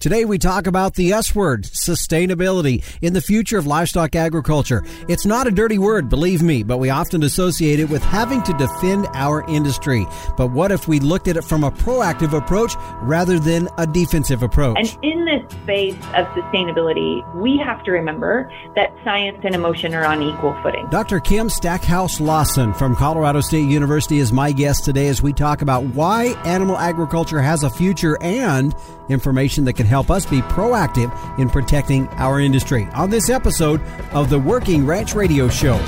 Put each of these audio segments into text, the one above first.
Today we talk about the S word, sustainability, in the future of livestock agriculture. It's not a dirty word, believe me, but we often associate it with having to defend our industry. But what if we looked at it from a proactive approach rather than a defensive approach? And in this space of sustainability, we have to remember that science and emotion are on equal footing. Dr. Kim Stackhouse Lawson from Colorado State University is my guest today as we talk about why animal agriculture has a future and information that can help us be proactive in protecting our industry on this episode of the Working Ranch Radio Show.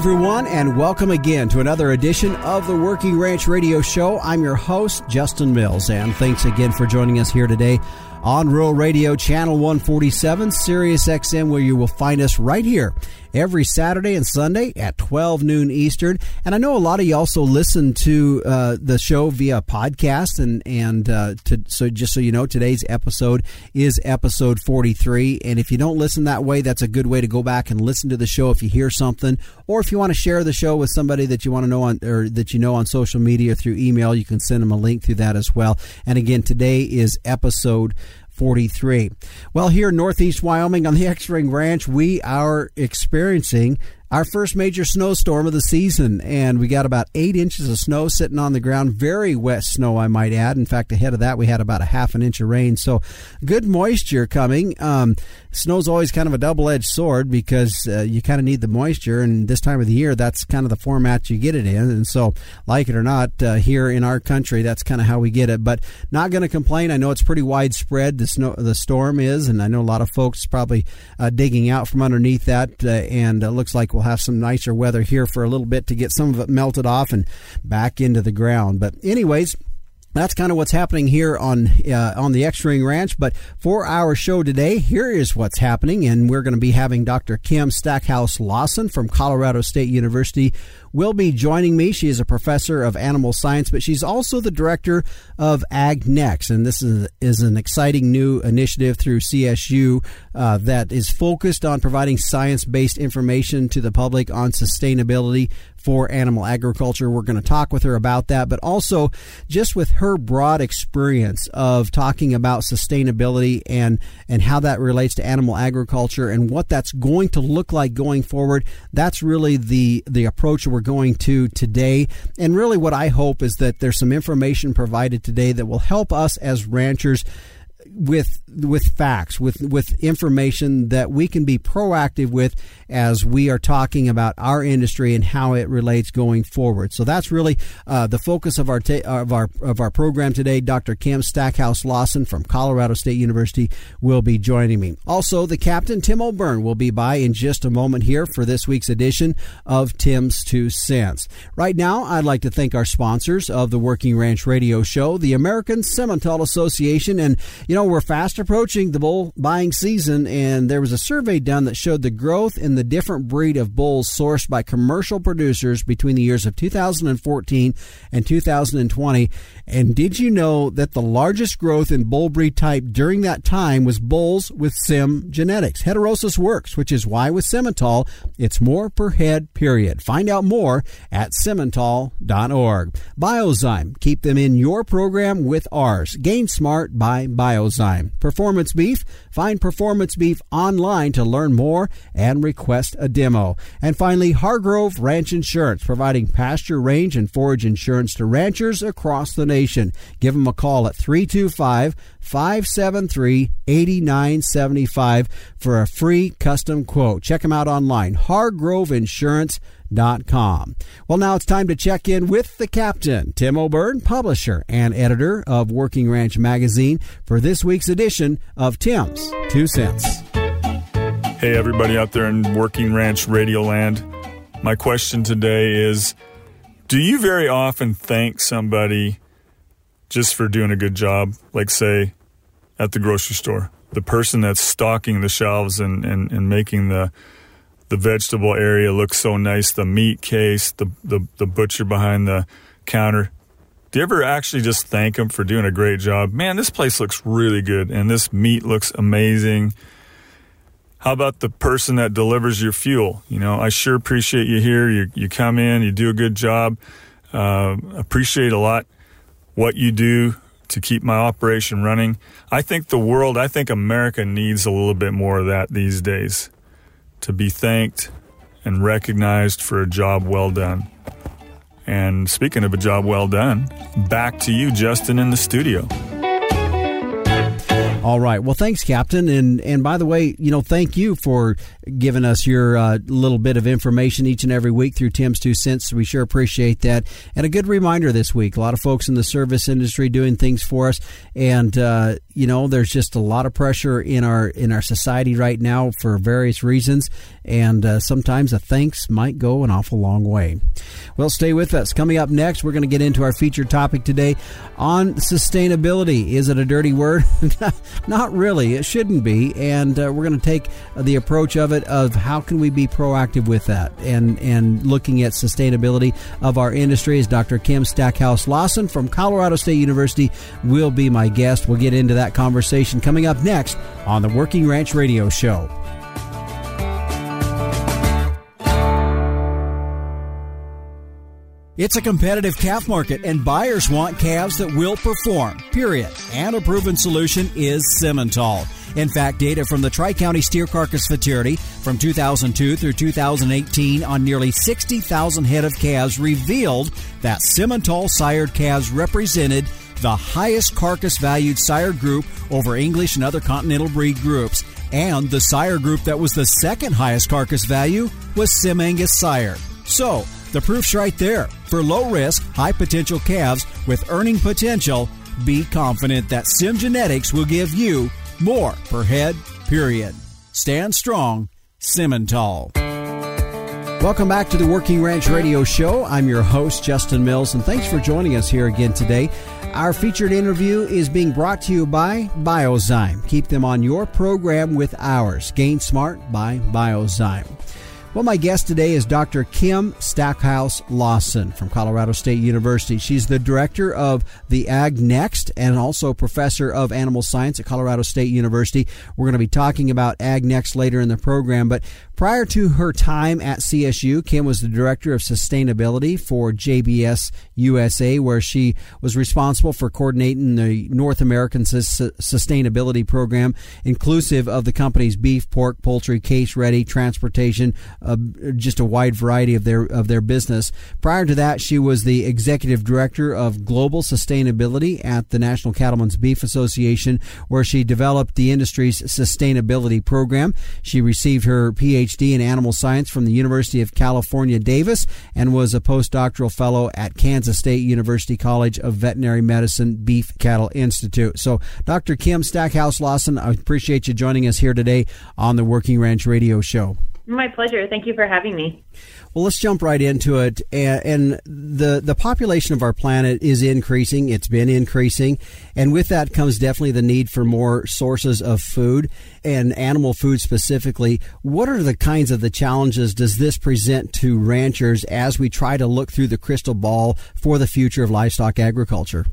Everyone, and welcome again to another edition of the Working Ranch Radio Show. I'm your host, Justin Mills, and thanks again for joining us here today on Rural Radio Channel 147, Sirius XM, where you will find us right here every Saturday and Sunday at 12 noon Eastern. And I know a lot of you also listen to uh, the show via podcast. And, and uh, to, so just so you know, today's episode is episode 43. And if you don't listen that way, that's a good way to go back and listen to the show if you hear something. Or if you want to share the show with somebody that you want to know on, or that you know on social media through email, you can send them a link through that as well. And again, today is episode 43. Well, here in Northeast Wyoming on the X Ring Ranch, we are experiencing our first major snowstorm of the season, and we got about eight inches of snow sitting on the ground. Very wet snow, I might add. In fact, ahead of that, we had about a half an inch of rain. So, good moisture coming. Um, snow's always kind of a double edged sword because uh, you kind of need the moisture, and this time of the year, that's kind of the format you get it in. And so, like it or not, uh, here in our country, that's kind of how we get it. But not going to complain. I know it's pretty widespread. The snow, the storm is, and I know a lot of folks probably uh, digging out from underneath that, uh, and it looks like have some nicer weather here for a little bit to get some of it melted off and back into the ground. But anyways, that's kind of what's happening here on uh, on the X Ring Ranch. But for our show today, here is what's happening, and we're going to be having Dr. Kim Stackhouse Lawson from Colorado State University will be joining me. She is a professor of animal science, but she's also the director of AgNext. And this is, is an exciting new initiative through CSU uh, that is focused on providing science based information to the public on sustainability for animal agriculture. We're going to talk with her about that, but also just with her broad experience of talking about sustainability and, and how that relates to animal agriculture and what that's going to look like going forward. That's really the, the approach we're going to today. And really what I hope is that there's some information provided today that will help us as ranchers with with facts, with with information that we can be proactive with as we are talking about our industry and how it relates going forward. So that's really uh, the focus of our ta- of our of our program today. Dr. Kim Stackhouse Lawson from Colorado State University will be joining me. Also, the captain Tim O'Byrne will be by in just a moment here for this week's edition of Tim's Two Cents. Right now, I'd like to thank our sponsors of the Working Ranch Radio Show, the American Simmental Association, and you know we're fast approaching the bull buying season, and there was a survey done that showed the growth in the different breed of bulls sourced by commercial producers between the years of 2014 and 2020. And did you know that the largest growth in bull breed type during that time was bulls with Sim genetics? Heterosis works, which is why with Simmental, it's more per head, period. Find out more at simmental.org. Biozyme, keep them in your program with ours. Gain Smart by Biozyme Performance Beef. Find Performance Beef online to learn more and request a demo. And finally, Hargrove Ranch Insurance, providing pasture, range, and forage insurance to ranchers across the nation. Give them a call at 325 573 8975 for a free custom quote. Check them out online. Hargrove Insurance Com. Well, now it's time to check in with the captain, Tim O'Byrne, publisher and editor of Working Ranch Magazine, for this week's edition of Tim's Two Cents. Hey, everybody out there in Working Ranch Radio Land. My question today is Do you very often thank somebody just for doing a good job, like, say, at the grocery store? The person that's stocking the shelves and, and, and making the the vegetable area looks so nice. The meat case, the, the, the butcher behind the counter. do you ever actually just thank them for doing a great job? Man, this place looks really good and this meat looks amazing. How about the person that delivers your fuel? You know, I sure appreciate you here. You, you come in, you do a good job. Uh, appreciate a lot what you do to keep my operation running. I think the world, I think America needs a little bit more of that these days to be thanked and recognized for a job well done. And speaking of a job well done, back to you, Justin, in the studio. All right. Well, thanks, Captain. And and by the way, you know, thank you for giving us your uh, little bit of information each and every week through Tim's Two Cents. We sure appreciate that. And a good reminder this week. A lot of folks in the service industry doing things for us, and uh, you know, there's just a lot of pressure in our in our society right now for various reasons, and uh, sometimes a thanks might go an awful long way. Well, stay with us. Coming up next, we're going to get into our featured topic today on sustainability. Is it a dirty word? Not really. It shouldn't be. And uh, we're going to take the approach of it of how can we be proactive with that and and looking at sustainability of our industry. As Dr. Kim Stackhouse Lawson from Colorado State University will be my guest. We'll get into that conversation coming up next on the Working Ranch Radio Show. It's a competitive calf market, and buyers want calves that will perform, period. And a proven solution is Simmental. In fact, data from the Tri County Steer Carcass Futurity from 2002 through 2018 on nearly 60,000 head of calves revealed that Simmental sired calves represented the highest carcass valued sire group over English and other continental breed groups. And the sire group that was the second highest carcass value was Sim Angus sire. So, the proof's right there. For low risk, high potential calves with earning potential, be confident that Sim Genetics will give you more per head, period. Stand strong, Simmental. Welcome back to the Working Ranch Radio Show. I'm your host, Justin Mills, and thanks for joining us here again today. Our featured interview is being brought to you by Biozyme. Keep them on your program with ours. Gain Smart by Biozyme. Well, my guest today is Dr. Kim Stackhouse Lawson from Colorado State University. She's the director of the Ag Next and also professor of animal science at Colorado State University. We're going to be talking about Ag Next later in the program, but prior to her time at CSU, Kim was the director of sustainability for JBS USA, where she was responsible for coordinating the North American sustainability program, inclusive of the company's beef, pork, poultry, case ready, transportation, uh, just a wide variety of their of their business. Prior to that, she was the executive director of global sustainability at the National Cattlemen's Beef Association, where she developed the industry's sustainability program. She received her PhD in animal science from the University of California, Davis, and was a postdoctoral fellow at Kansas State University College of Veterinary Medicine Beef Cattle Institute. So, Dr. Kim Stackhouse Lawson, I appreciate you joining us here today on the Working Ranch Radio Show. My pleasure. Thank you for having me. Well, let's jump right into it. And the the population of our planet is increasing. It's been increasing, and with that comes definitely the need for more sources of food and animal food specifically. What are the kinds of the challenges does this present to ranchers as we try to look through the crystal ball for the future of livestock agriculture?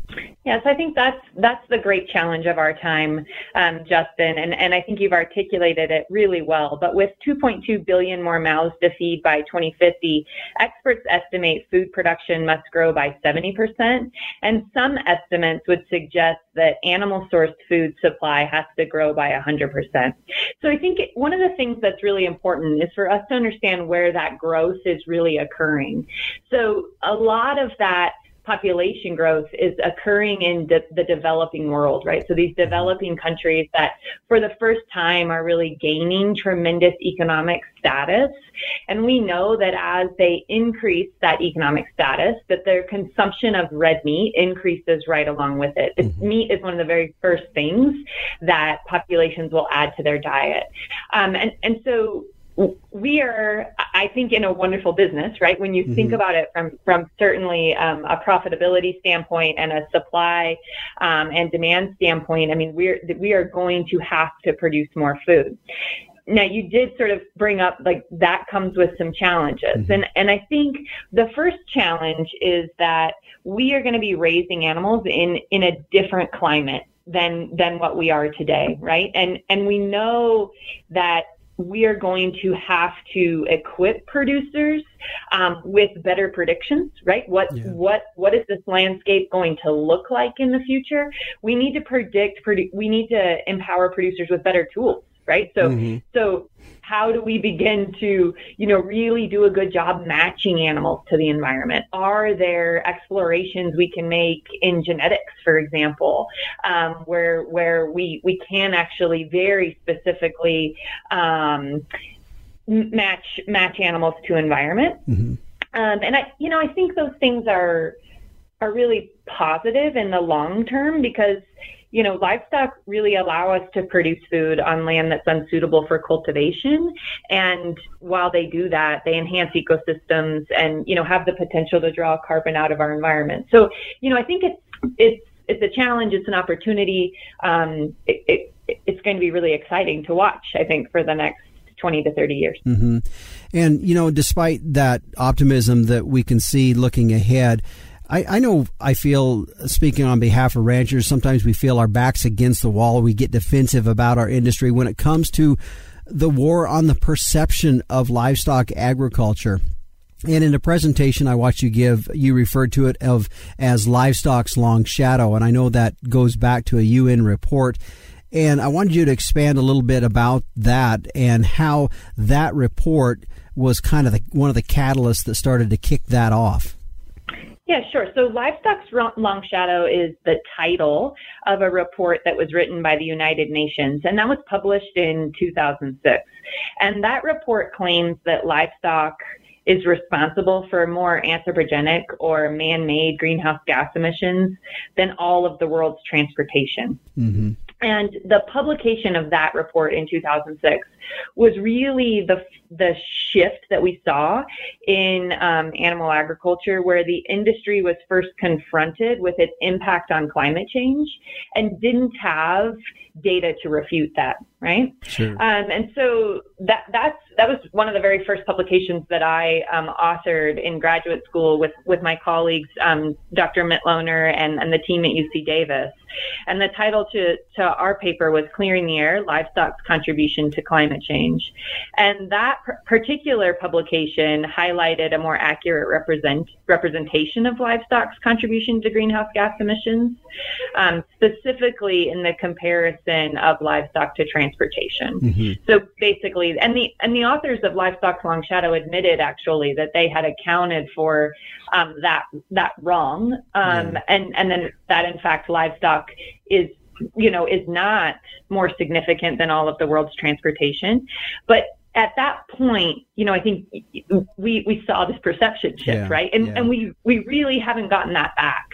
Yes, I think that's that's the great challenge of our time, um, Justin, and, and I think you've articulated it really well. But with 2.2 billion more mouths to feed by 2050, experts estimate food production must grow by 70%, and some estimates would suggest that animal sourced food supply has to grow by 100%. So I think one of the things that's really important is for us to understand where that growth is really occurring. So a lot of that population growth is occurring in de- the developing world, right? So these developing countries that for the first time are really gaining tremendous economic status. And we know that as they increase that economic status, that their consumption of red meat increases right along with it. Mm-hmm. Meat is one of the very first things that populations will add to their diet. Um, and, and so we are, I think, in a wonderful business, right? When you mm-hmm. think about it from from certainly um, a profitability standpoint and a supply um, and demand standpoint, I mean, we're we are going to have to produce more food. now you did sort of bring up like that comes with some challenges. Mm-hmm. And and I think the first challenge is that we are going to be raising animals in in a different climate than than what we are today, right? And and we know that we are going to have to equip producers um, with better predictions, right? What yeah. what what is this landscape going to look like in the future? We need to predict. Produ- we need to empower producers with better tools, right? So mm-hmm. so how do we begin to, you know, really do a good job matching animals to the environment? Are there explorations we can make in genetics, for example, um, where where we we can actually very specifically um, match match animals to environment? Mm-hmm. Um, and I, you know, I think those things are are really positive in the long term because you know, livestock really allow us to produce food on land that's unsuitable for cultivation. And while they do that, they enhance ecosystems and, you know, have the potential to draw carbon out of our environment. So, you know, I think it's, it's, it's a challenge. It's an opportunity. Um, it, it, it's going to be really exciting to watch, I think, for the next 20 to 30 years. Mm-hmm. And, you know, despite that optimism that we can see looking ahead, I, I know I feel, speaking on behalf of ranchers, sometimes we feel our backs against the wall. We get defensive about our industry when it comes to the war on the perception of livestock agriculture. And in a presentation I watched you give, you referred to it of as livestock's long shadow, and I know that goes back to a UN report. And I wanted you to expand a little bit about that and how that report was kind of the, one of the catalysts that started to kick that off. Yeah, sure. So Livestock's Long Shadow is the title of a report that was written by the United Nations, and that was published in 2006. And that report claims that livestock is responsible for more anthropogenic or man-made greenhouse gas emissions than all of the world's transportation. Mm-hmm. And the publication of that report in 2006 was really the the shift that we saw in um, animal agriculture, where the industry was first confronted with its impact on climate change and didn't have data to refute that, right? Sure. Um, and so that that's that was one of the very first publications that I um, authored in graduate school with with my colleagues, um, Dr. Mitloehner and, and the team at UC Davis. And the title to to our paper was "Clearing the Air: Livestock's Contribution to Climate Change," and that particular publication highlighted a more accurate represent representation of livestock's contribution to greenhouse gas emissions, um, specifically in the comparison of livestock to transportation. Mm-hmm. So basically, and the and the authors of Livestock's Long Shadow admitted actually that they had accounted for um, that that wrong, um, and and then that in fact livestock is you know is not more significant than all of the world's transportation, but at that point, you know, I think we we saw this perception shift, yeah, right? And yeah. and we we really haven't gotten that back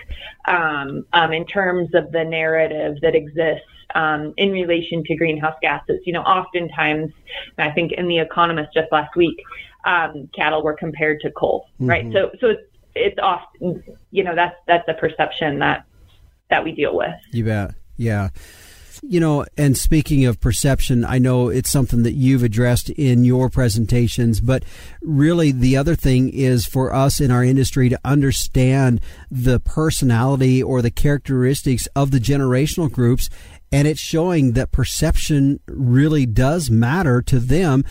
um, um, in terms of the narrative that exists um, in relation to greenhouse gases. You know, oftentimes, I think in The Economist just last week, um, cattle were compared to coal, mm-hmm. right? So, so it's it's often, you know, that's that's a perception that that we deal with. You bet. Yeah. You know, and speaking of perception, I know it's something that you've addressed in your presentations, but really the other thing is for us in our industry to understand the personality or the characteristics of the generational groups and it's showing that perception really does matter to them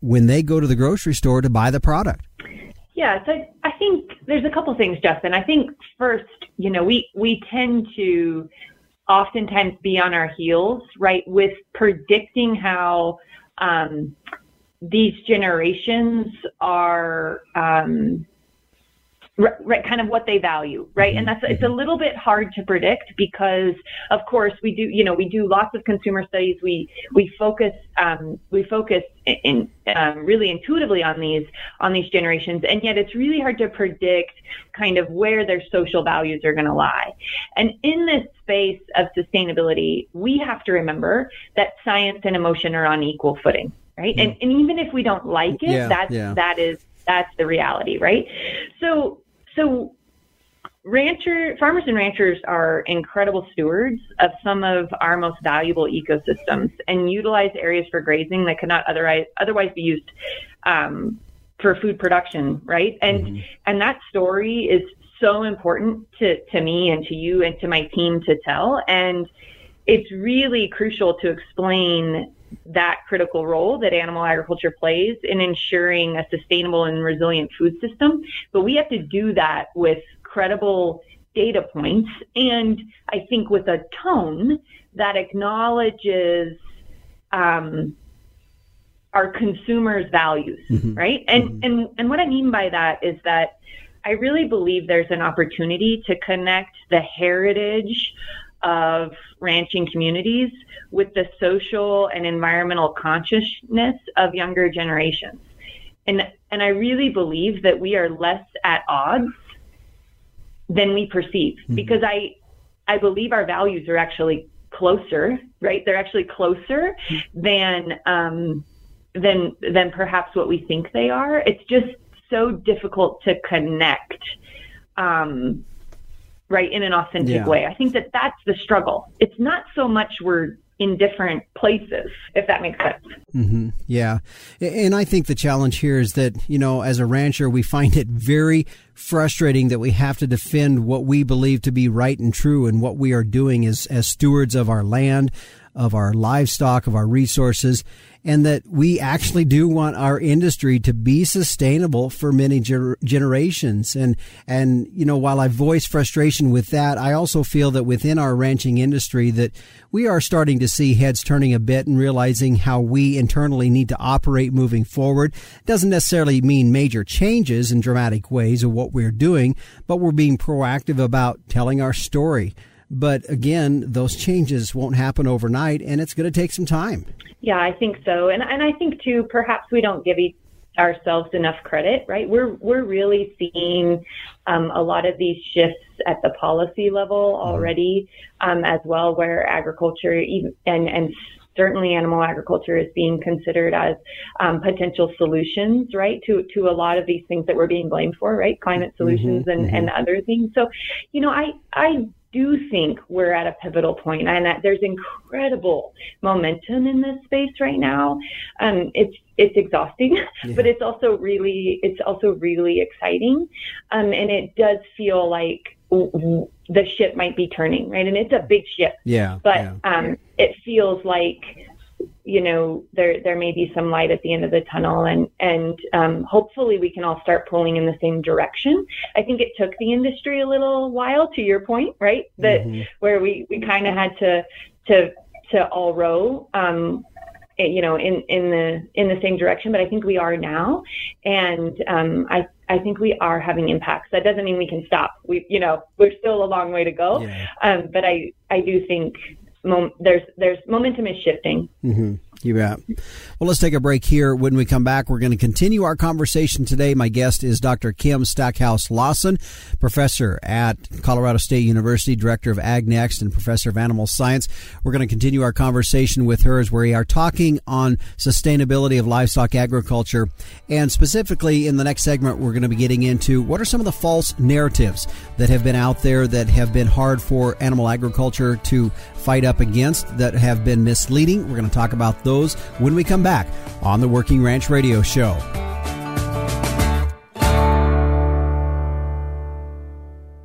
when they go to the grocery store to buy the product. Yeah, so I think there's a couple things, Justin. I think first, you know, we we tend to oftentimes be on our heels, right, with predicting how um, these generations are um, right, kind of what they value, right? Mm-hmm. And that's it's a mm-hmm. little bit hard to predict because, of course, we do you know we do lots of consumer studies. We we focus um, we focus in, um, really intuitively on these on these generations, and yet it's really hard to predict kind of where their social values are going to lie. And in this space of sustainability, we have to remember that science and emotion are on equal footing right? Mm. And, and even if we don't like it, yeah, that's yeah. that is that's the reality, right? So so rancher farmers and ranchers are incredible stewards of some of our most valuable ecosystems and utilize areas for grazing that could not otherwise otherwise be used um, for food production, right? And mm-hmm. and that story is so important to to me and to you and to my team to tell. And it's really crucial to explain that critical role that animal agriculture plays in ensuring a sustainable and resilient food system. But we have to do that with credible data points and I think with a tone that acknowledges um, our consumers' values, mm-hmm. right? And mm-hmm. and and what I mean by that is that I really believe there's an opportunity to connect the heritage of ranching communities with the social and environmental consciousness of younger generations. And and I really believe that we are less at odds than we perceive mm-hmm. because I I believe our values are actually closer, right? They're actually closer mm-hmm. than um, than than perhaps what we think they are. It's just so difficult to connect, um, right, in an authentic yeah. way. I think that that's the struggle. It's not so much we're in different places, if that makes sense. Mm-hmm. Yeah. And I think the challenge here is that, you know, as a rancher, we find it very frustrating that we have to defend what we believe to be right and true and what we are doing as, as stewards of our land, of our livestock, of our resources and that we actually do want our industry to be sustainable for many ger- generations. And, and, you know, while I voice frustration with that, I also feel that within our ranching industry that we are starting to see heads turning a bit and realizing how we internally need to operate moving forward. Doesn't necessarily mean major changes in dramatic ways of what we're doing, but we're being proactive about telling our story. But again, those changes won't happen overnight and it's going to take some time. Yeah, I think so. And and I think too perhaps we don't give each ourselves enough credit, right? We're we're really seeing um, a lot of these shifts at the policy level mm-hmm. already, um, as well, where agriculture even, and and certainly animal agriculture is being considered as um, potential solutions, right, to to a lot of these things that we're being blamed for, right, climate solutions mm-hmm, and mm-hmm. and other things. So, you know, I I do think we're at a pivotal point and that there's incredible momentum in this space right now. Um, it's it's exhausting, yeah. but it's also really it's also really exciting, um, and it does feel like the ship might be turning, right? And it's a big ship, yeah. But yeah. Um, it feels like you know there there may be some light at the end of the tunnel and and um, hopefully we can all start pulling in the same direction i think it took the industry a little while to your point right that mm-hmm. where we we kind of had to to to all row um, eh, you know in in the in the same direction but i think we are now and um, i I think we are having impacts. That doesn't mean we can stop. We, you know, we're still a long way to go. Yeah. Um, but I, I do think there's there's momentum is shifting. Mm-hmm. You bet. Well, let's take a break here. When we come back, we're going to continue our conversation today. My guest is Dr. Kim Stackhouse Lawson, professor at Colorado State University, director of AgNext, and professor of animal science. We're going to continue our conversation with her as we are talking on sustainability of livestock agriculture. And specifically, in the next segment, we're going to be getting into what are some of the false narratives that have been out there that have been hard for animal agriculture to fight up against that have been misleading. We're going to talk about those when we come back on the Working Ranch Radio Show.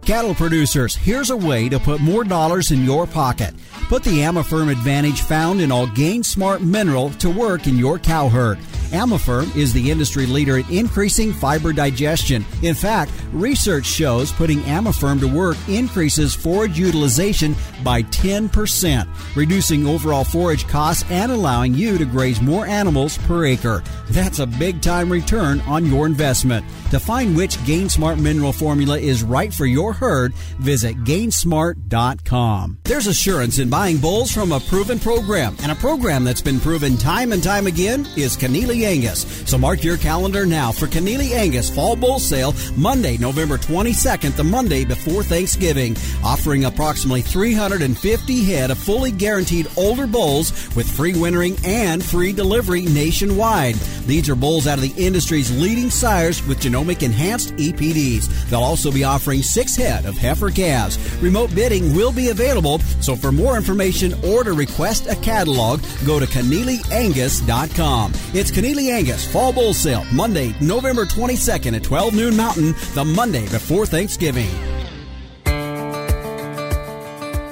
Cattle producers, here's a way to put more dollars in your pocket. Put the Amaferm advantage found in all Gain Smart Mineral to work in your cow herd. Amaferm is the industry leader in increasing fiber digestion. In fact, research shows putting Amaferm to work increases forage utilization by 10%, reducing overall forage costs and allowing you to graze more animals per acre. That's a big time return on your investment. To find which Gain Smart mineral formula is right for your herd, visit gainsmart.com. There's assurance in buying bulls from a proven program, and a program that's been proven time and time again is Keneally Angus. So mark your calendar now for Keneally Angus Fall Bull Sale, Monday, November 22nd, the Monday before Thanksgiving, offering approximately 350 head of fully guaranteed older bulls with free wintering and free delivery nationwide. These are bulls out of the industry's leading sires with genomic enhanced EPDs. They'll also be offering six head of heifer calves. Remote bidding will be available, so for more information or to request a catalog, go to KeneallyAngus.com. It's Keneally Angus Fall Bull Sale, Monday, November 22nd at 12 noon Mountain, the Monday before Thanksgiving.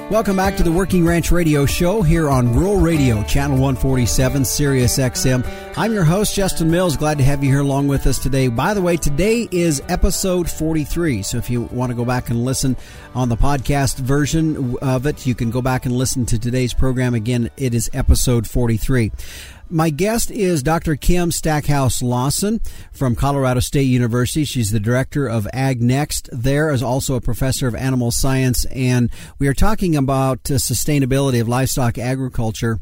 Welcome back to the Working Ranch Radio Show here on Rural Radio, Channel 147, Sirius XM. I'm your host, Justin Mills. Glad to have you here along with us today. By the way, today is episode 43. So if you want to go back and listen on the podcast version of it, you can go back and listen to today's program. Again, it is episode 43. My guest is Dr. Kim Stackhouse Lawson from Colorado State University. She's the director of Ag Next there, is also a professor of animal science, and we are talking about uh, sustainability of livestock agriculture.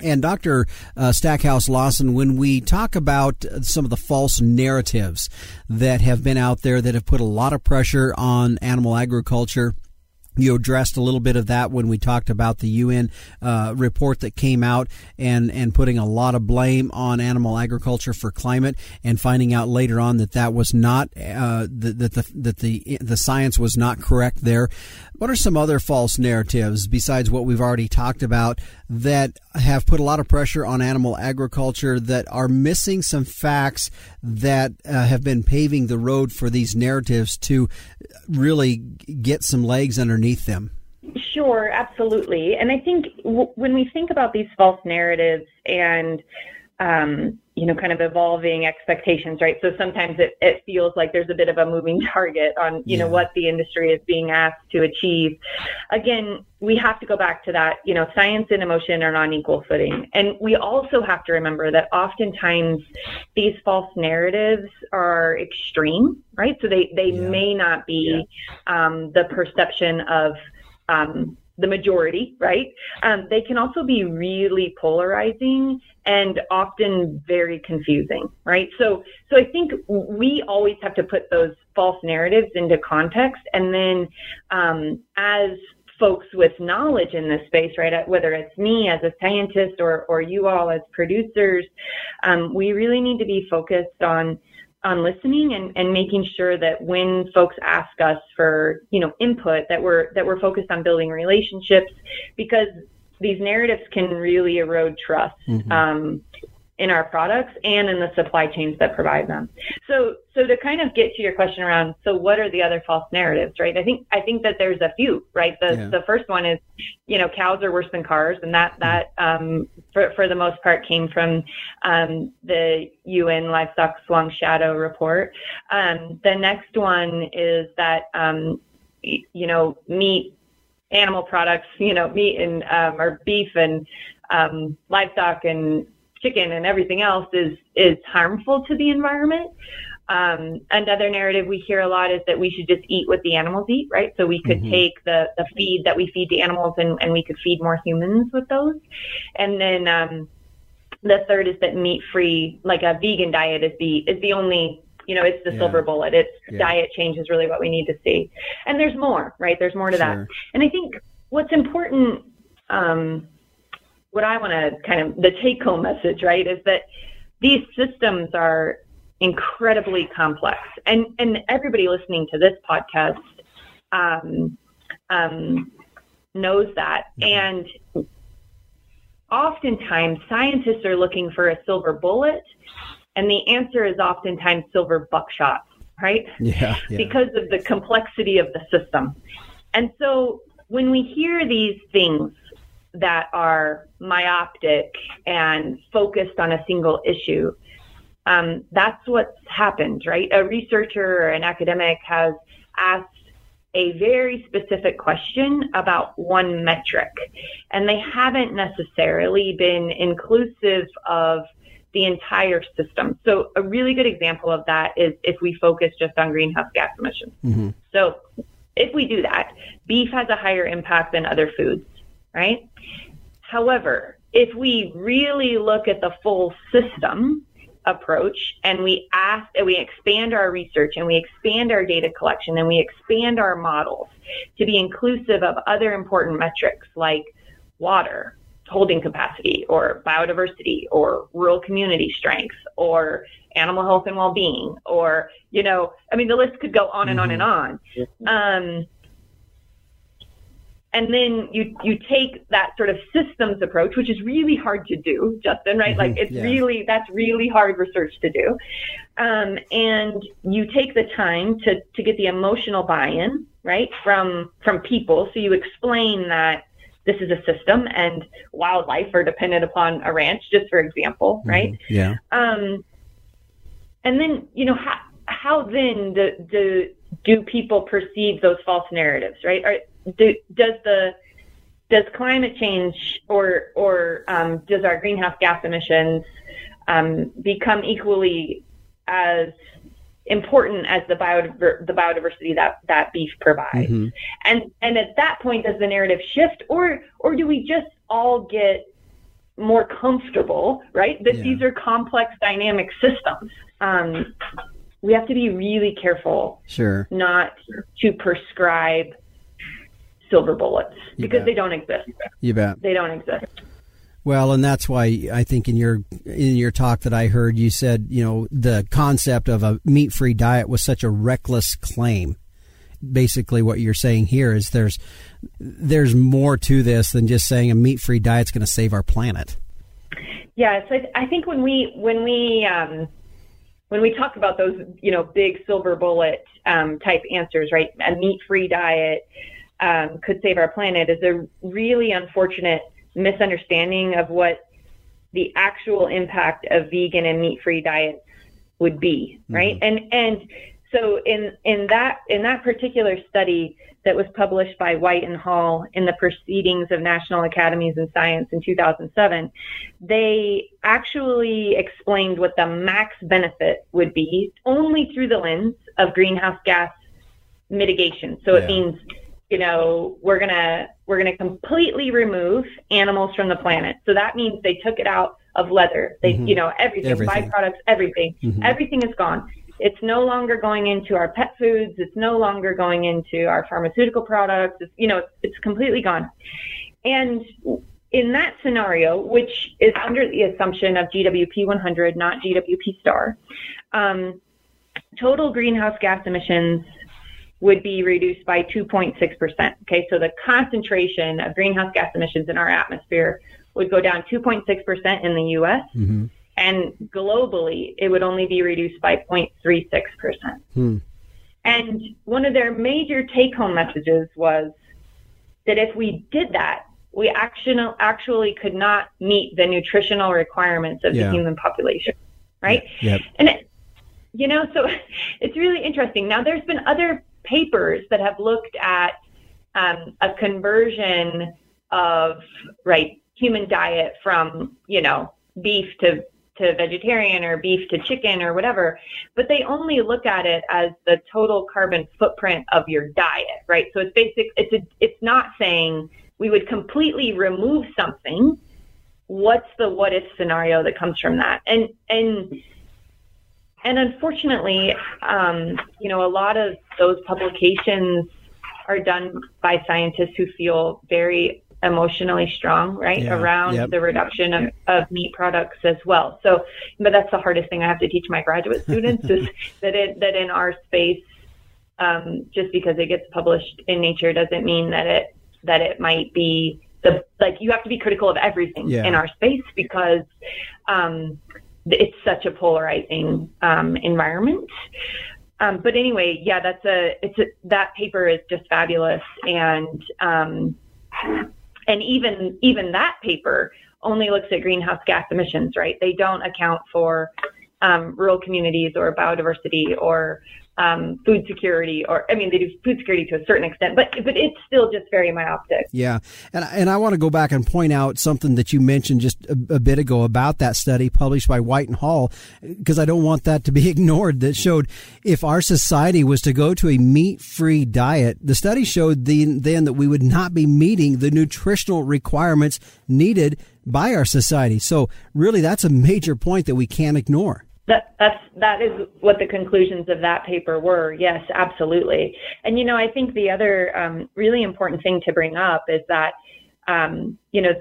And Dr. Uh, Stackhouse Lawson, when we talk about some of the false narratives that have been out there that have put a lot of pressure on animal agriculture, you addressed a little bit of that when we talked about the UN uh, report that came out and, and putting a lot of blame on animal agriculture for climate and finding out later on that that was not uh, that, that the that the the science was not correct there. What are some other false narratives besides what we've already talked about that have put a lot of pressure on animal agriculture that are missing some facts that uh, have been paving the road for these narratives to really get some legs underneath them? Sure, absolutely. And I think w- when we think about these false narratives and um, you know, kind of evolving expectations, right? So sometimes it, it feels like there's a bit of a moving target on, you yeah. know, what the industry is being asked to achieve. Again, we have to go back to that, you know, science and emotion are on equal footing. And we also have to remember that oftentimes these false narratives are extreme, right? So they, they yeah. may not be yeah. um, the perception of, um, the majority, right? Um, they can also be really polarizing and often very confusing, right? So, so I think we always have to put those false narratives into context, and then um, as folks with knowledge in this space, right? Whether it's me as a scientist or or you all as producers, um, we really need to be focused on on listening and, and making sure that when folks ask us for you know input that we're that we're focused on building relationships because these narratives can really erode trust mm-hmm. um, in our products and in the supply chains that provide them. So, so to kind of get to your question around, so what are the other false narratives, right? I think I think that there's a few, right? The yeah. the first one is, you know, cows are worse than cars, and that that um, for for the most part came from um, the UN Livestock's Long Shadow report. Um, the next one is that um, you know meat animal products, you know, meat and um, or beef and um, livestock and chicken and everything else is is harmful to the environment. Um, another narrative we hear a lot is that we should just eat what the animals eat, right? So we could mm-hmm. take the, the feed that we feed the animals and, and we could feed more humans with those. And then um, the third is that meat free, like a vegan diet, is the is the only you know, it's the yeah. silver bullet. It's yeah. diet change is really what we need to see. And there's more, right? There's more to sure. that. And I think what's important, um, what I want to kind of, the take home message, right, is that these systems are incredibly complex. And, and everybody listening to this podcast, um, um, knows that. And oftentimes scientists are looking for a silver bullet and the answer is oftentimes silver buckshot, right? Yeah, yeah. Because of the complexity of the system. And so when we hear these things that are myopic and focused on a single issue, um, that's what's happened, right? A researcher or an academic has asked a very specific question about one metric, and they haven't necessarily been inclusive of the entire system. So a really good example of that is if we focus just on greenhouse gas emissions. Mm-hmm. So if we do that, beef has a higher impact than other foods. Right? However, if we really look at the full system approach and we ask and we expand our research and we expand our data collection and we expand our models to be inclusive of other important metrics like water, holding capacity or biodiversity or rural community strength or animal health and well-being or you know i mean the list could go on and mm-hmm. on and on um, and then you you take that sort of systems approach which is really hard to do justin right mm-hmm. like it's yeah. really that's really hard research to do um, and you take the time to to get the emotional buy-in right from from people so you explain that this is a system and wildlife are dependent upon a ranch just for example mm-hmm. right mm-hmm. yeah um, and then you know how how then do, do do people perceive those false narratives right Are, do, does the does climate change or or um, does our greenhouse gas emissions um, become equally as important as the biodiver- the biodiversity that that beef provides? Mm-hmm. And and at that point, does the narrative shift, or or do we just all get more comfortable, right? That yeah. these are complex dynamic systems. Um, we have to be really careful, sure, not to prescribe silver bullets because they don't exist. You bet. They don't exist. Well, and that's why I think in your in your talk that I heard you said, you know, the concept of a meat-free diet was such a reckless claim. Basically what you're saying here is there's there's more to this than just saying a meat-free diet's going to save our planet. Yeah, so I think when we when we um, when we talk about those, you know, big silver bullet um, type answers, right? A meat-free diet, um, could save our planet is a really unfortunate misunderstanding of what the actual impact of vegan and meat-free diets would be, right? Mm-hmm. And and so in in that in that particular study that was published by White and Hall in the Proceedings of National Academies in Science in 2007, they actually explained what the max benefit would be only through the lens of greenhouse gas mitigation. So yeah. it means you know, we're gonna we're gonna completely remove animals from the planet. So that means they took it out of leather. They, mm-hmm. you know, everything, everything, byproducts, everything, mm-hmm. everything is gone. It's no longer going into our pet foods. It's no longer going into our pharmaceutical products. It's, you know, it's, it's completely gone. And in that scenario, which is under the assumption of GWP 100, not GWP star, um, total greenhouse gas emissions would be reduced by 2.6%. Okay, so the concentration of greenhouse gas emissions in our atmosphere would go down 2.6% in the US, mm-hmm. and globally, it would only be reduced by 0.36%. Hmm. And one of their major take home messages was that if we did that, we actually actually could not meet the nutritional requirements of yeah. the human population, right? Yep. And it, you know, so it's really interesting. Now, there's been other papers that have looked at um, a conversion of right human diet from you know beef to to vegetarian or beef to chicken or whatever, but they only look at it as the total carbon footprint of your diet, right? So it's basic. It's a, it's not saying we would completely remove something. What's the what if scenario that comes from that? And and and unfortunately, um, you know, a lot of those publications are done by scientists who feel very emotionally strong, right, yeah, around yep. the reduction of, of meat products as well. So, but that's the hardest thing I have to teach my graduate students is that it, that in our space, um, just because it gets published in Nature doesn't mean that it that it might be the like you have to be critical of everything yeah. in our space because um, it's such a polarizing um, environment. Um, but anyway, yeah, that's a it's a, that paper is just fabulous, and um, and even even that paper only looks at greenhouse gas emissions, right? They don't account for um, rural communities or biodiversity or um, food security, or I mean, they do food security to a certain extent, but but it's still just very myopic. Yeah, and and I want to go back and point out something that you mentioned just a, a bit ago about that study published by White and Hall, because I don't want that to be ignored. That showed if our society was to go to a meat-free diet, the study showed the, then that we would not be meeting the nutritional requirements needed by our society. So really, that's a major point that we can't ignore. That that's that is what the conclusions of that paper were. Yes, absolutely. And you know, I think the other um, really important thing to bring up is that um, you know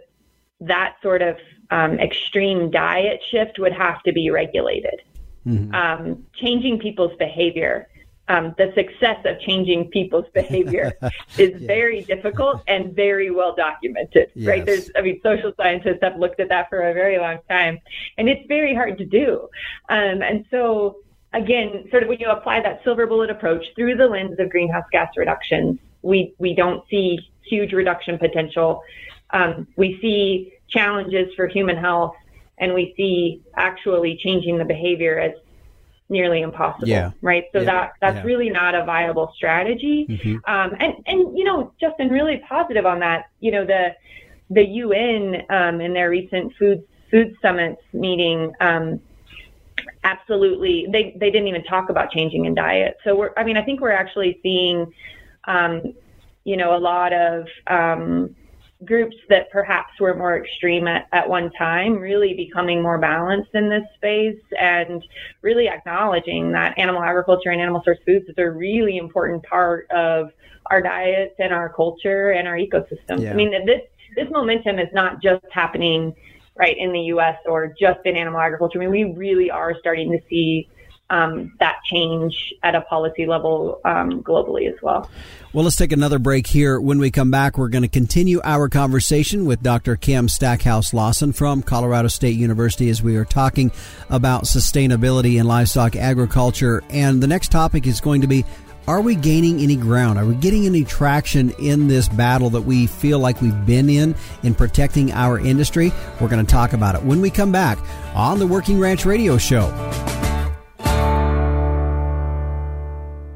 that sort of um, extreme diet shift would have to be regulated. Mm-hmm. Um, changing people's behavior um, the success of changing people's behavior is yeah. very difficult and very well documented, yes. right? There's, I mean, social scientists have looked at that for a very long time, and it's very hard to do. Um, and so, again, sort of when you apply that silver bullet approach through the lens of greenhouse gas reductions, we we don't see huge reduction potential. Um, we see challenges for human health, and we see actually changing the behavior as nearly impossible. Yeah. Right. So yeah. that that's yeah. really not a viable strategy. Mm-hmm. Um, and and you know, Justin, really positive on that. You know, the the UN um, in their recent food food summits meeting. Um, absolutely, they they didn't even talk about changing in diet. So we're, I mean, I think we're actually seeing, um, you know, a lot of um, groups that perhaps were more extreme at, at one time really becoming more balanced in this space and really acknowledging that animal agriculture and animal source foods is a really important part of our diets and our culture and our ecosystems. Yeah. I mean, this this momentum is not just happening right in the U.S. or just in animal agriculture. I mean, we really are starting to see um, that change at a policy level um, globally as well. Well, let's take another break here. When we come back, we're going to continue our conversation with Dr. Kim Stackhouse Lawson from Colorado State University as we are talking about sustainability in livestock agriculture. And the next topic is going to be are we gaining any ground? Are we getting any traction in this battle that we feel like we've been in in protecting our industry? We're going to talk about it when we come back on the Working Ranch Radio Show.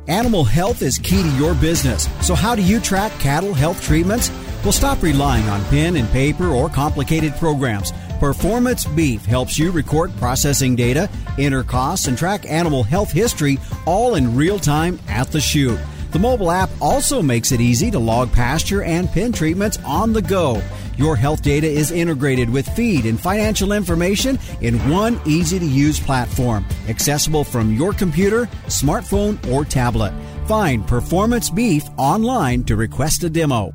Animal health is key to your business. So, how do you track cattle health treatments? Well, stop relying on pen and paper or complicated programs. Performance Beef helps you record processing data, enter costs, and track animal health history all in real time at the chute. The mobile app also makes it easy to log pasture and pen treatments on the go. Your health data is integrated with feed and financial information in one easy to use platform, accessible from your computer, smartphone, or tablet. Find Performance Beef online to request a demo.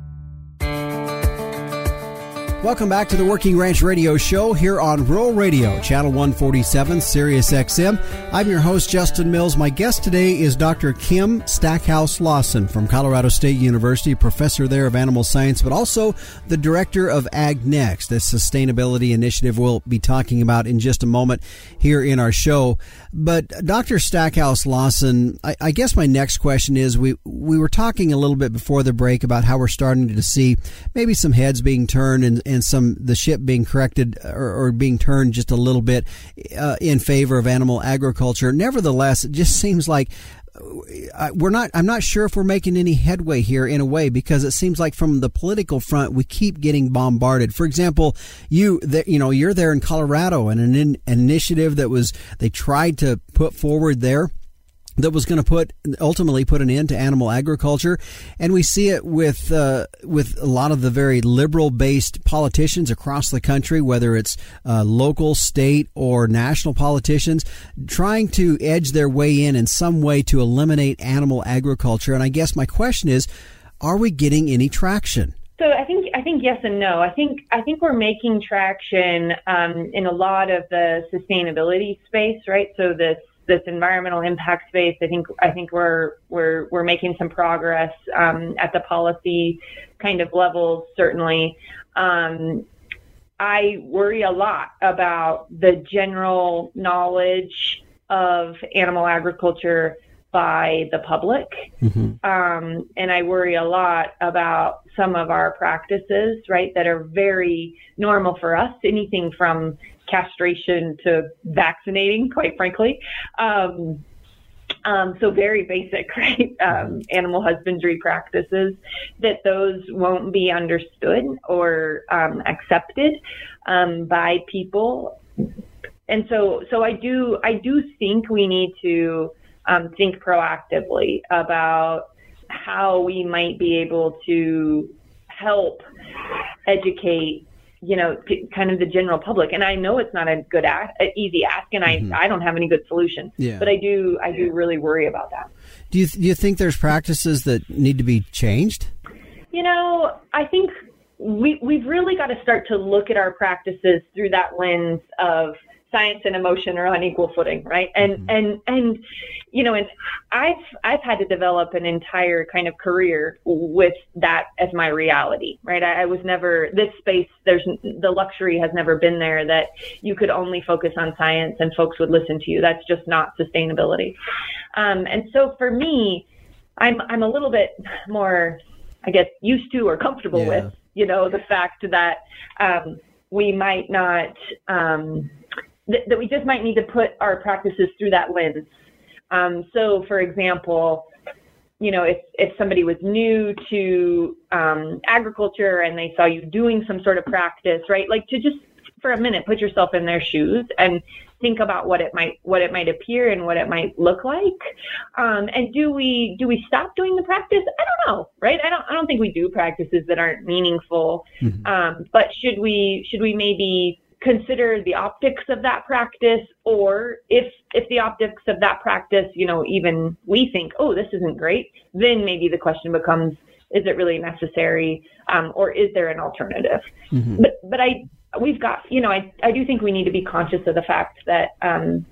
Welcome back to the Working Ranch Radio Show here on Rural Radio, Channel 147, Sirius XM. I'm your host, Justin Mills. My guest today is Dr. Kim Stackhouse Lawson from Colorado State University, professor there of animal science, but also the director of Ag Next, the sustainability initiative we'll be talking about in just a moment here in our show. But Dr. Stackhouse Lawson, I, I guess my next question is we, we were talking a little bit before the break about how we're starting to see maybe some heads being turned and and some the ship being corrected or, or being turned just a little bit uh, in favor of animal agriculture. Nevertheless, it just seems like uh, we're not i'm not sure if we're making any headway here in a way because it seems like from the political front we keep getting bombarded for example you you know you're there in colorado and an, an initiative that was they tried to put forward there that was going to put ultimately put an end to animal agriculture, and we see it with uh, with a lot of the very liberal based politicians across the country, whether it's uh, local, state, or national politicians, trying to edge their way in in some way to eliminate animal agriculture. And I guess my question is, are we getting any traction? So I think I think yes and no. I think I think we're making traction um, in a lot of the sustainability space, right? So this this environmental impact space, I think I think we're we're we're making some progress um, at the policy kind of levels. Certainly, um, I worry a lot about the general knowledge of animal agriculture by the public. Mm-hmm. Um, and I worry a lot about some of our practices, right, that are very normal for us, anything from castration to vaccinating, quite frankly. Um, um, so very basic, right? Um, animal husbandry practices that those won't be understood or um, accepted um, by people, and so so I do I do think we need to um, think proactively about how we might be able to help educate you know, kind of the general public. And I know it's not a good ask, an easy ask, and I, mm-hmm. I don't have any good solution. Yeah. But I do, I do really worry about that. Do you, do you think there's practices that need to be changed? You know, I think we, we've really got to start to look at our practices through that lens of science and emotion are on equal footing, right? And mm-hmm. and and you know, and I've I've had to develop an entire kind of career with that as my reality, right? I, I was never this space. There's the luxury has never been there that you could only focus on science and folks would listen to you. That's just not sustainability. Um, and so for me, I'm I'm a little bit more, I guess, used to or comfortable yeah. with, you know, the fact that um, we might not. Um, that, that we just might need to put our practices through that lens. Um, so, for example, you know, if, if somebody was new to um, agriculture and they saw you doing some sort of practice, right? Like to just for a minute put yourself in their shoes and think about what it might what it might appear and what it might look like. Um, and do we do we stop doing the practice? I don't know, right? I don't I don't think we do practices that aren't meaningful. Mm-hmm. Um, but should we should we maybe consider the optics of that practice or if if the optics of that practice you know even we think oh this isn't great then maybe the question becomes is it really necessary? Um, or is there an alternative? Mm-hmm. but but i we've got you know i i do think we need to be conscious of the fact that um,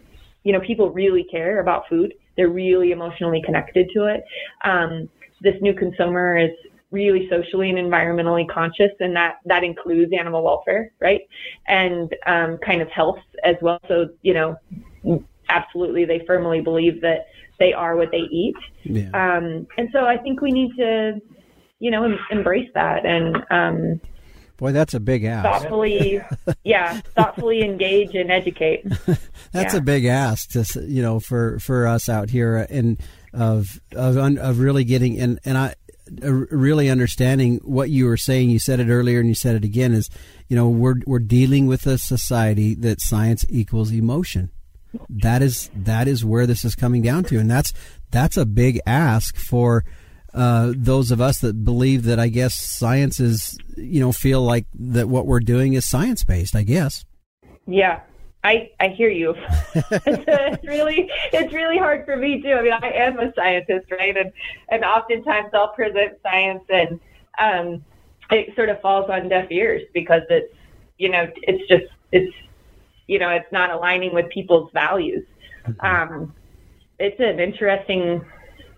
you know people really care about food. They're really emotionally connected to it. Um, this new consumer is really socially and environmentally conscious, and that that includes animal welfare, right? And um, kind of health as well. So you know, absolutely, they firmly believe that they are what they eat. Yeah. Um, and so I think we need to, you know, em- embrace that and. Um, Boy, that's a big ask. Thoughtfully, yeah, thoughtfully engage and educate. that's yeah. a big ask to you know for for us out here and of of of really getting and and I really understanding what you were saying. You said it earlier, and you said it again. Is you know we're we're dealing with a society that science equals emotion. That is that is where this is coming down to, and that's that's a big ask for uh, those of us that believe that I guess science is you know feel like that what we're doing is science based. I guess. Yeah, I, I hear you. it's really it's really hard for me too. I mean, I am a scientist, right? And and oftentimes I'll present science and um, it sort of falls on deaf ears because it's you know it's just it's you know it's not aligning with people's values. Mm-hmm. Um, it's an interesting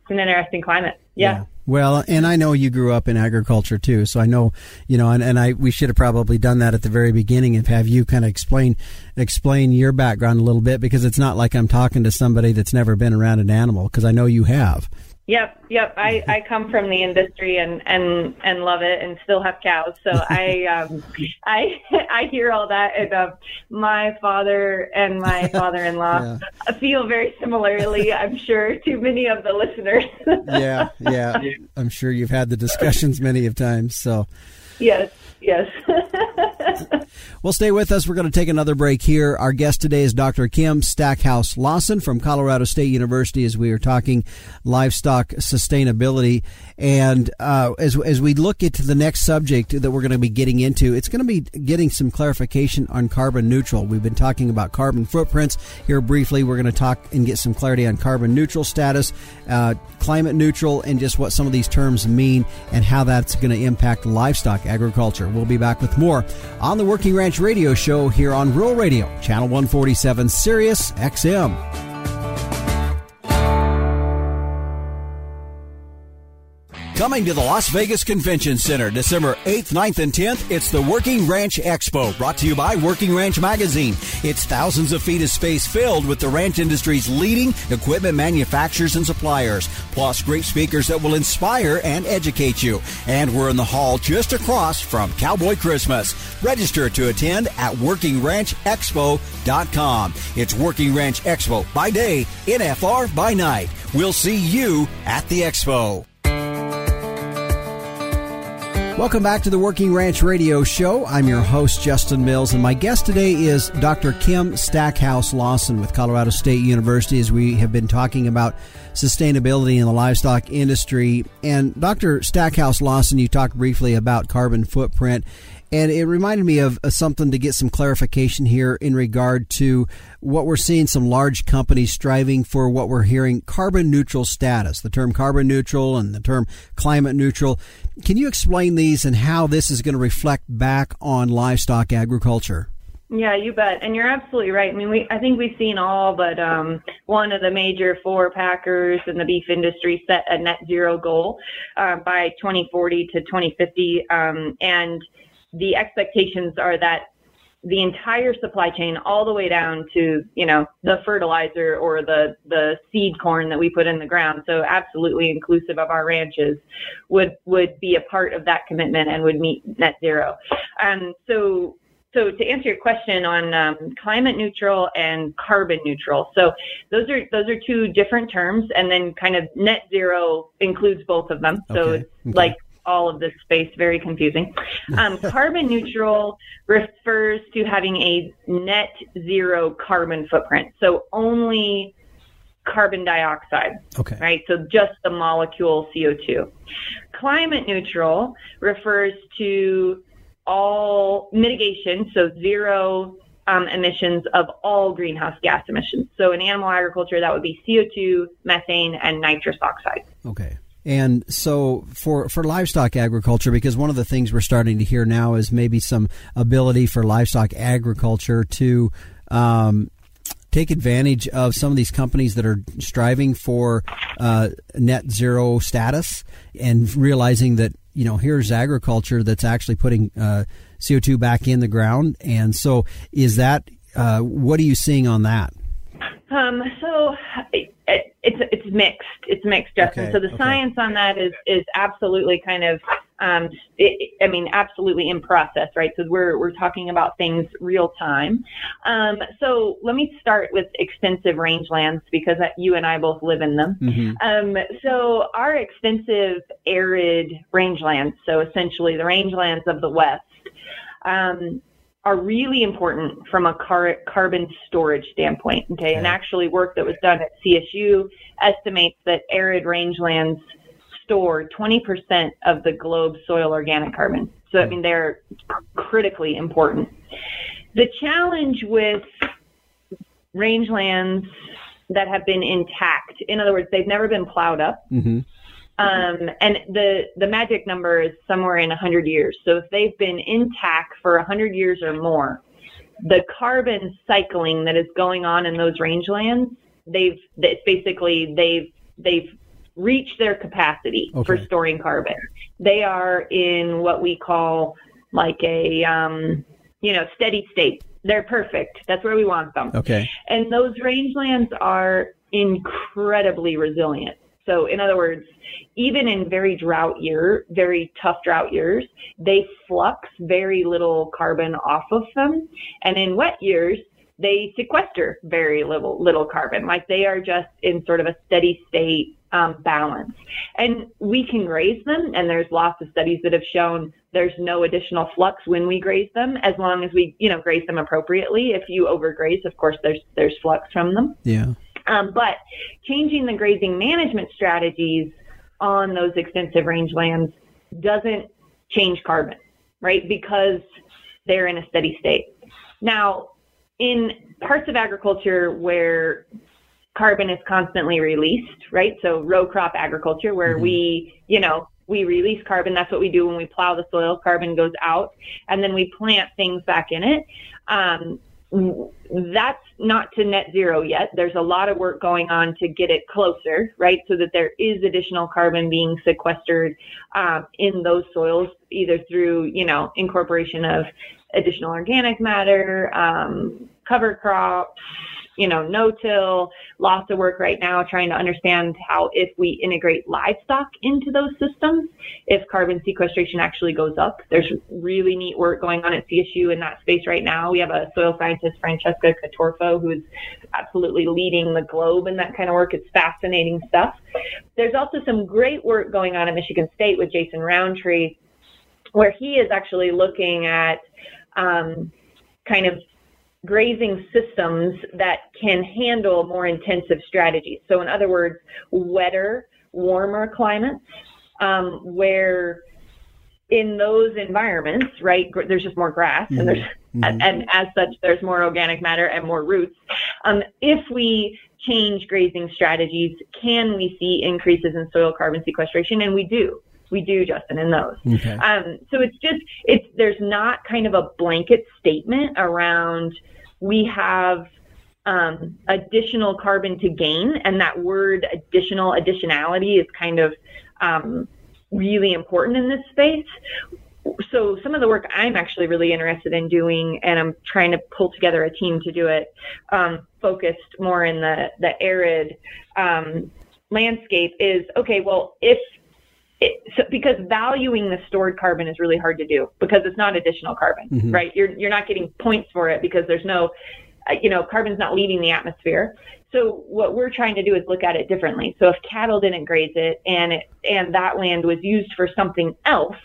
it's an interesting climate. Yeah. Well, and I know you grew up in agriculture too, so I know, you know, and, and I we should have probably done that at the very beginning and have you kind of explain explain your background a little bit because it's not like I'm talking to somebody that's never been around an animal because I know you have. Yep, yep. I, I come from the industry and, and, and love it and still have cows. So I um I I hear all that and um, my father and my father in law yeah. feel very similarly, I'm sure, to many of the listeners. yeah, yeah. I'm sure you've had the discussions many of times. So Yes, yes. Well, stay with us. We're going to take another break here. Our guest today is Dr. Kim Stackhouse Lawson from Colorado State University as we are talking livestock sustainability. And uh, as, as we look into the next subject that we're going to be getting into, it's going to be getting some clarification on carbon neutral. We've been talking about carbon footprints here briefly. We're going to talk and get some clarity on carbon neutral status, uh, climate neutral, and just what some of these terms mean and how that's going to impact livestock agriculture. We'll be back with more on the Working Ranch Radio Show here on Rural Radio, Channel 147, Sirius XM. Coming to the Las Vegas Convention Center December 8th, 9th, and 10th, it's the Working Ranch Expo, brought to you by Working Ranch Magazine. It's thousands of feet of space filled with the ranch industry's leading equipment manufacturers and suppliers, plus great speakers that will inspire and educate you. And we're in the hall just across from Cowboy Christmas. Register to attend at WorkingRanchExpo.com. It's Working Ranch Expo by day, NFR by night. We'll see you at the expo. Welcome back to the Working Ranch Radio Show. I'm your host, Justin Mills, and my guest today is Dr. Kim Stackhouse Lawson with Colorado State University as we have been talking about sustainability in the livestock industry. And Dr. Stackhouse Lawson, you talked briefly about carbon footprint and it reminded me of, something to get some clarification here in regard to what we're seeing some large companies striving for what we're hearing carbon neutral status, the term carbon neutral and the term climate neutral. Can you explain these and how this is going to reflect back on livestock agriculture? Yeah, you bet. And you're absolutely right. I mean, we I think we've seen all but um, one of the major four packers in the beef industry set a net zero goal uh, by 2040 to 2050, um, and the expectations are that the entire supply chain all the way down to you know the fertilizer or the the seed corn that we put in the ground so absolutely inclusive of our ranches would would be a part of that commitment and would meet net zero um, so so to answer your question on um, climate neutral and carbon neutral, so those are those are two different terms, and then kind of net zero includes both of them. So okay. Okay. like all of this space very confusing. Um, carbon neutral refers to having a net zero carbon footprint. So only carbon dioxide. Okay. Right. So just the molecule CO2. Climate neutral refers to all mitigation, so zero um, emissions of all greenhouse gas emissions. So in animal agriculture, that would be CO2, methane, and nitrous oxide. Okay. And so for, for livestock agriculture, because one of the things we're starting to hear now is maybe some ability for livestock agriculture to um, take advantage of some of these companies that are striving for uh, net zero status and realizing that, you know, here's agriculture that's actually putting uh, CO2 back in the ground. And so is that, uh, what are you seeing on that? Um, so it, it's it's mixed. It's mixed, Justin. Okay, so the okay. science on that is is absolutely kind of, um, it, I mean, absolutely in process, right? So we're we're talking about things real time. Um, so let me start with extensive rangelands because you and I both live in them. Mm-hmm. Um, so our extensive arid rangelands, so essentially the rangelands of the West. Are really important from a car- carbon storage standpoint. Okay? okay, and actually, work that was done at CSU estimates that arid rangelands store 20% of the globe's soil organic carbon. So I mean they're critically important. The challenge with rangelands that have been intact, in other words, they've never been plowed up. Mm-hmm. Um, and the, the magic number is somewhere in 100 years. So if they've been intact for 100 years or more, the carbon cycling that is going on in those rangelands, they've, it's basically, they've, they've reached their capacity okay. for storing carbon. They are in what we call like a, um, you know, steady state. They're perfect. That's where we want them. Okay. And those rangelands are incredibly resilient. So in other words, even in very drought year, very tough drought years, they flux very little carbon off of them. And in wet years, they sequester very little little carbon. Like they are just in sort of a steady state um, balance. And we can graze them, and there's lots of studies that have shown there's no additional flux when we graze them, as long as we, you know, graze them appropriately. If you overgraze, of course, there's there's flux from them. Yeah. Um, but changing the grazing management strategies on those extensive rangelands doesn't change carbon, right? Because they're in a steady state. Now, in parts of agriculture where carbon is constantly released, right? So row crop agriculture where mm-hmm. we, you know, we release carbon. That's what we do when we plow the soil. Carbon goes out and then we plant things back in it. Um, that's not to net zero yet. There's a lot of work going on to get it closer, right? So that there is additional carbon being sequestered um, in those soils, either through, you know, incorporation of additional organic matter, um, cover crops, you know, no-till, lots of work right now trying to understand how if we integrate livestock into those systems, if carbon sequestration actually goes up. There's really neat work going on at CSU in that space right now. We have a soil scientist, Francesca Cotrufo, who is absolutely leading the globe in that kind of work. It's fascinating stuff. There's also some great work going on at Michigan State with Jason Rowntree, where he is actually looking at um, kind of grazing systems that can handle more intensive strategies. So, in other words, wetter, warmer climates, um, where in those environments, right, there's just more grass mm-hmm. and there's, mm-hmm. and, and, as such, there's more organic matter and more roots. Um, if we change grazing strategies, can we see increases in soil carbon sequestration? And we do we do, Justin, in those. Okay. Um, so it's just it's there's not kind of a blanket statement around we have um, additional carbon to gain, and that word additional additionality is kind of um, really important in this space. So some of the work I'm actually really interested in doing, and I'm trying to pull together a team to do it, um, focused more in the the arid um, landscape, is okay. Well, if it, so because valuing the stored carbon is really hard to do because it's not additional carbon, mm-hmm. right? You're you're not getting points for it because there's no, uh, you know, carbon's not leaving the atmosphere. So what we're trying to do is look at it differently. So if cattle didn't graze it and it and that land was used for something else,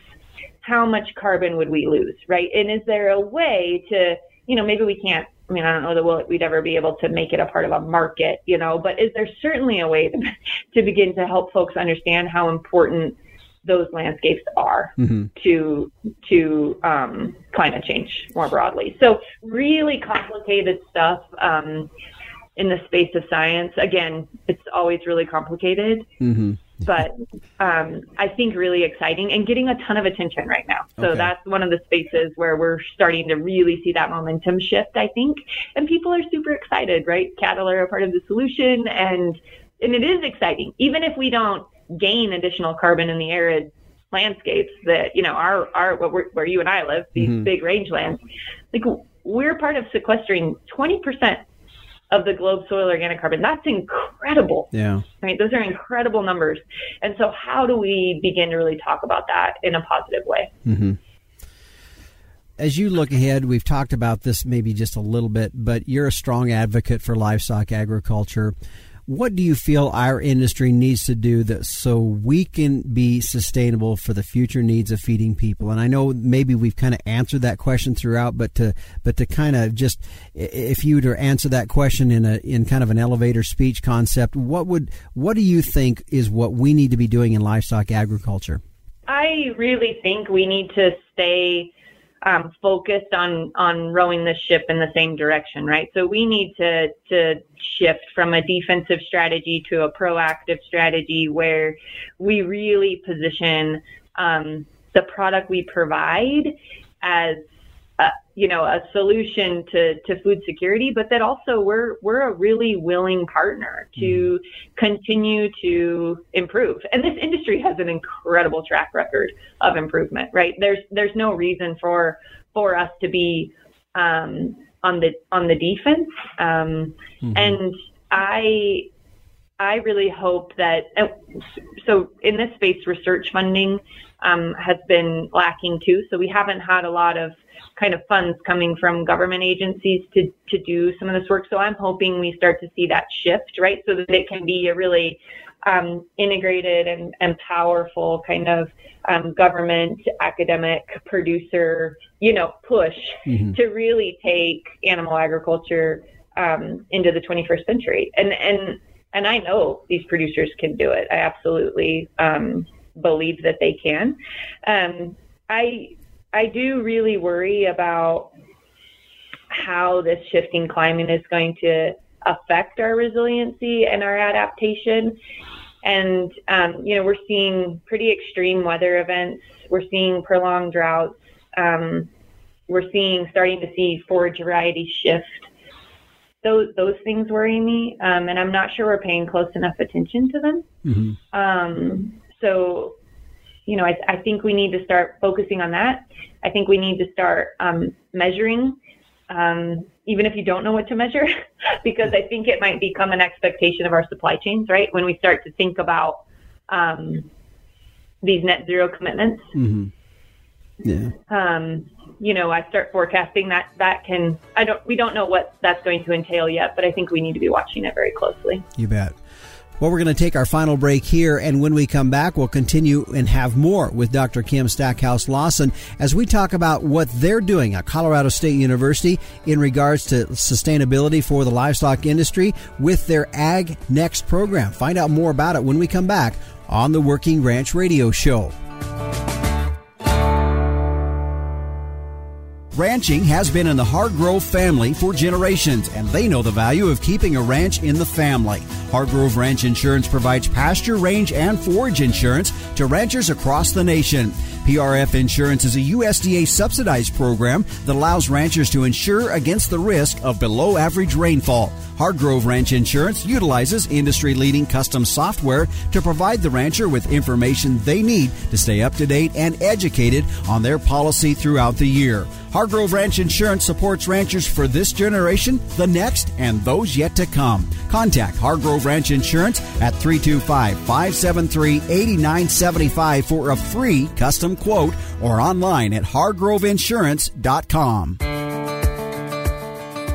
how much carbon would we lose, right? And is there a way to, you know, maybe we can't I mean, I don't know that we'll, we'd ever be able to make it a part of a market, you know, but is there certainly a way to, to begin to help folks understand how important those landscapes are mm-hmm. to to um, climate change more broadly. So really complicated stuff um, in the space of science. Again, it's always really complicated, mm-hmm. but um, I think really exciting and getting a ton of attention right now. So okay. that's one of the spaces where we're starting to really see that momentum shift. I think, and people are super excited. Right, cattle are a part of the solution, and and it is exciting, even if we don't gain additional carbon in the arid landscapes that you know are are where you and I live, these mm-hmm. big rangelands. Like we're part of sequestering 20% of the globe soil organic carbon. That's incredible. Yeah. Right. Those are incredible numbers. And so, how do we begin to really talk about that in a positive way? Mm-hmm. As you look ahead, we've talked about this maybe just a little bit, but you're a strong advocate for livestock agriculture what do you feel our industry needs to do that so we can be sustainable for the future needs of feeding people? And i know maybe we've kind of answered that question throughout but to but to kind of just if you were to answer that question in a in kind of an elevator speech concept what would what do you think is what we need to be doing in livestock agriculture? I really think we need to stay um, focused on on rowing the ship in the same direction, right? So we need to to shift from a defensive strategy to a proactive strategy where we really position um, the product we provide as uh, you know, a solution to, to food security, but that also we're we're a really willing partner to mm. continue to improve. And this industry has an incredible track record of improvement, right? There's there's no reason for for us to be um, on the on the defense. Um, mm-hmm. And I I really hope that so in this space, research funding um, has been lacking too. So we haven't had a lot of kind of funds coming from government agencies to, to do some of this work. So I'm hoping we start to see that shift, right? So that it can be a really um, integrated and, and powerful kind of um, government, academic, producer, you know, push mm-hmm. to really take animal agriculture um, into the 21st century. And and and I know these producers can do it. I absolutely um, believe that they can. Um, I I do really worry about how this shifting climate is going to affect our resiliency and our adaptation. And, um, you know, we're seeing pretty extreme weather events. We're seeing prolonged droughts. Um, we're seeing starting to see forage variety shift. Those those things worry me, um, and I'm not sure we're paying close enough attention to them. Mm-hmm. Um, so, you know, I, I think we need to start focusing on that. I think we need to start um, measuring, um, even if you don't know what to measure, because I think it might become an expectation of our supply chains, right? When we start to think about um, these net zero commitments. Mm-hmm. Yeah. Um, you know, I start forecasting that that can. I don't. We don't know what that's going to entail yet, but I think we need to be watching it very closely. You bet. Well, we're going to take our final break here, and when we come back, we'll continue and have more with Dr. Kim Stackhouse Lawson as we talk about what they're doing at Colorado State University in regards to sustainability for the livestock industry with their Ag Next program. Find out more about it when we come back on the Working Ranch Radio Show. Ranching has been in the Hargrove family for generations, and they know the value of keeping a ranch in the family. Hargrove Ranch Insurance provides pasture, range, and forage insurance to ranchers across the nation. PRF Insurance is a USDA subsidized program that allows ranchers to insure against the risk of below average rainfall. Hargrove Ranch Insurance utilizes industry leading custom software to provide the rancher with information they need to stay up to date and educated on their policy throughout the year. Hargrove Ranch Insurance supports ranchers for this generation, the next, and those yet to come. Contact Hargrove Ranch Insurance at 325 573 8975 for a free custom quote or online at hargroveinsurance.com.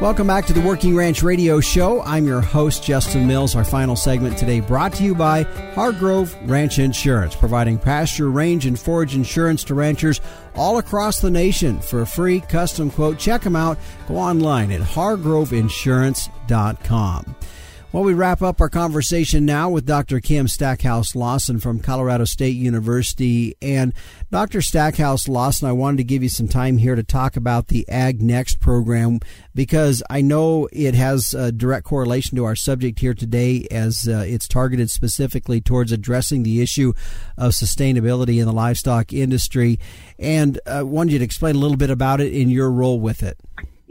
Welcome back to the Working Ranch Radio Show. I'm your host, Justin Mills. Our final segment today brought to you by Hargrove Ranch Insurance, providing pasture, range, and forage insurance to ranchers all across the nation for a free custom quote. Check them out. Go online at hargroveinsurance.com. Well, we wrap up our conversation now with Dr. Kim Stackhouse Lawson from Colorado State University. And Dr. Stackhouse Lawson, I wanted to give you some time here to talk about the Ag Next program because I know it has a direct correlation to our subject here today as uh, it's targeted specifically towards addressing the issue of sustainability in the livestock industry. And I uh, wanted you to explain a little bit about it in your role with it.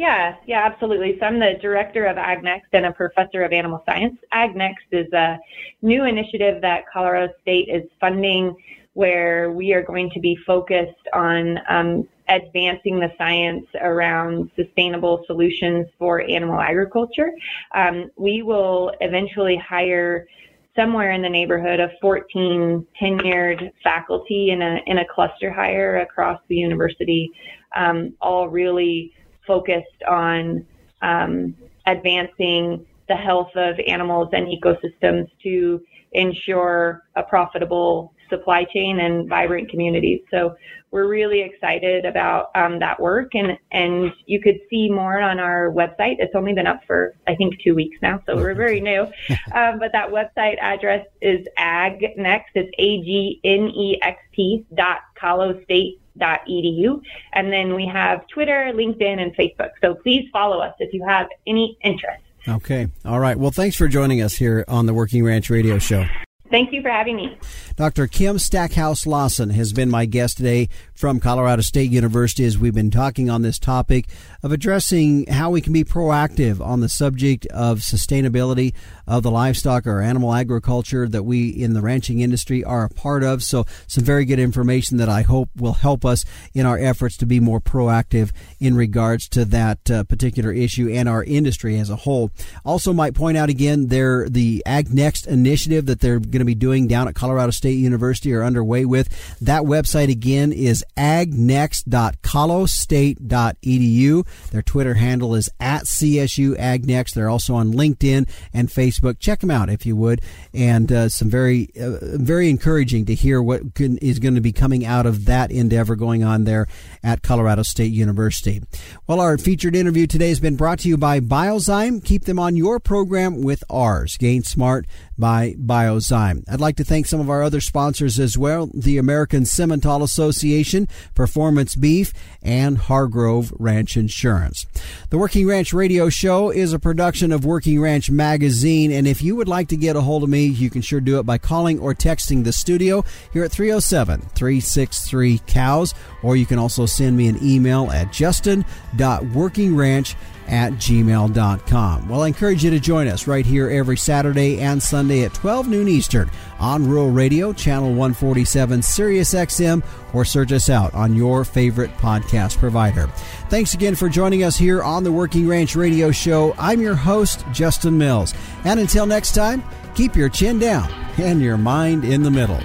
Yeah, yeah, absolutely. So I'm the director of AgNext and a professor of animal science. AgNext is a new initiative that Colorado State is funding where we are going to be focused on um, advancing the science around sustainable solutions for animal agriculture. Um, we will eventually hire somewhere in the neighborhood of 14 tenured faculty in a in a cluster hire across the university, um, all really focused on um, advancing the health of animals and ecosystems to ensure a profitable supply chain and vibrant communities. So we're really excited about um, that work, and and you could see more on our website. It's only been up for I think two weeks now, so we're very new. um, but that website address is agnext. It's a g n e x t dot colostate edu. And then we have Twitter, LinkedIn, and Facebook. So please follow us if you have any interest. Okay. All right. Well, thanks for joining us here on the Working Ranch Radio Show. Thank you for having me. Dr. Kim Stackhouse Lawson has been my guest today from Colorado State University as we've been talking on this topic of addressing how we can be proactive on the subject of sustainability of the livestock or animal agriculture that we in the ranching industry are a part of. So, some very good information that I hope will help us in our efforts to be more proactive in regards to that uh, particular issue and our industry as a whole. Also, might point out again, they're the Ag Next initiative that they're going to be doing down at Colorado State University are underway with. That website again is agnext.colostate.edu. Their Twitter handle is at CSU AgNext. They're also on LinkedIn and Facebook. Check them out if you would. And uh, some very, uh, very encouraging to hear what can, is going to be coming out of that endeavor going on there at Colorado State University. Well, our featured interview today has been brought to you by Biozyme. Keep them on your program with ours. Gain Smart by Biozyme. Time. I'd like to thank some of our other sponsors as well the American Simmental Association, Performance Beef, and Hargrove Ranch Insurance. The Working Ranch Radio Show is a production of Working Ranch Magazine, and if you would like to get a hold of me, you can sure do it by calling or texting the studio here at 307 363 COWS, or you can also send me an email at justin.workingranch at gmail.com. Well, I encourage you to join us right here every Saturday and Sunday at 12 noon Eastern on Rural Radio, Channel 147, Sirius XM, or search us out on your favorite podcast provider. Thanks again for joining us here on the Working Ranch Radio Show. I'm your host, Justin Mills. And until next time, keep your chin down and your mind in the middle.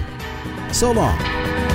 So long.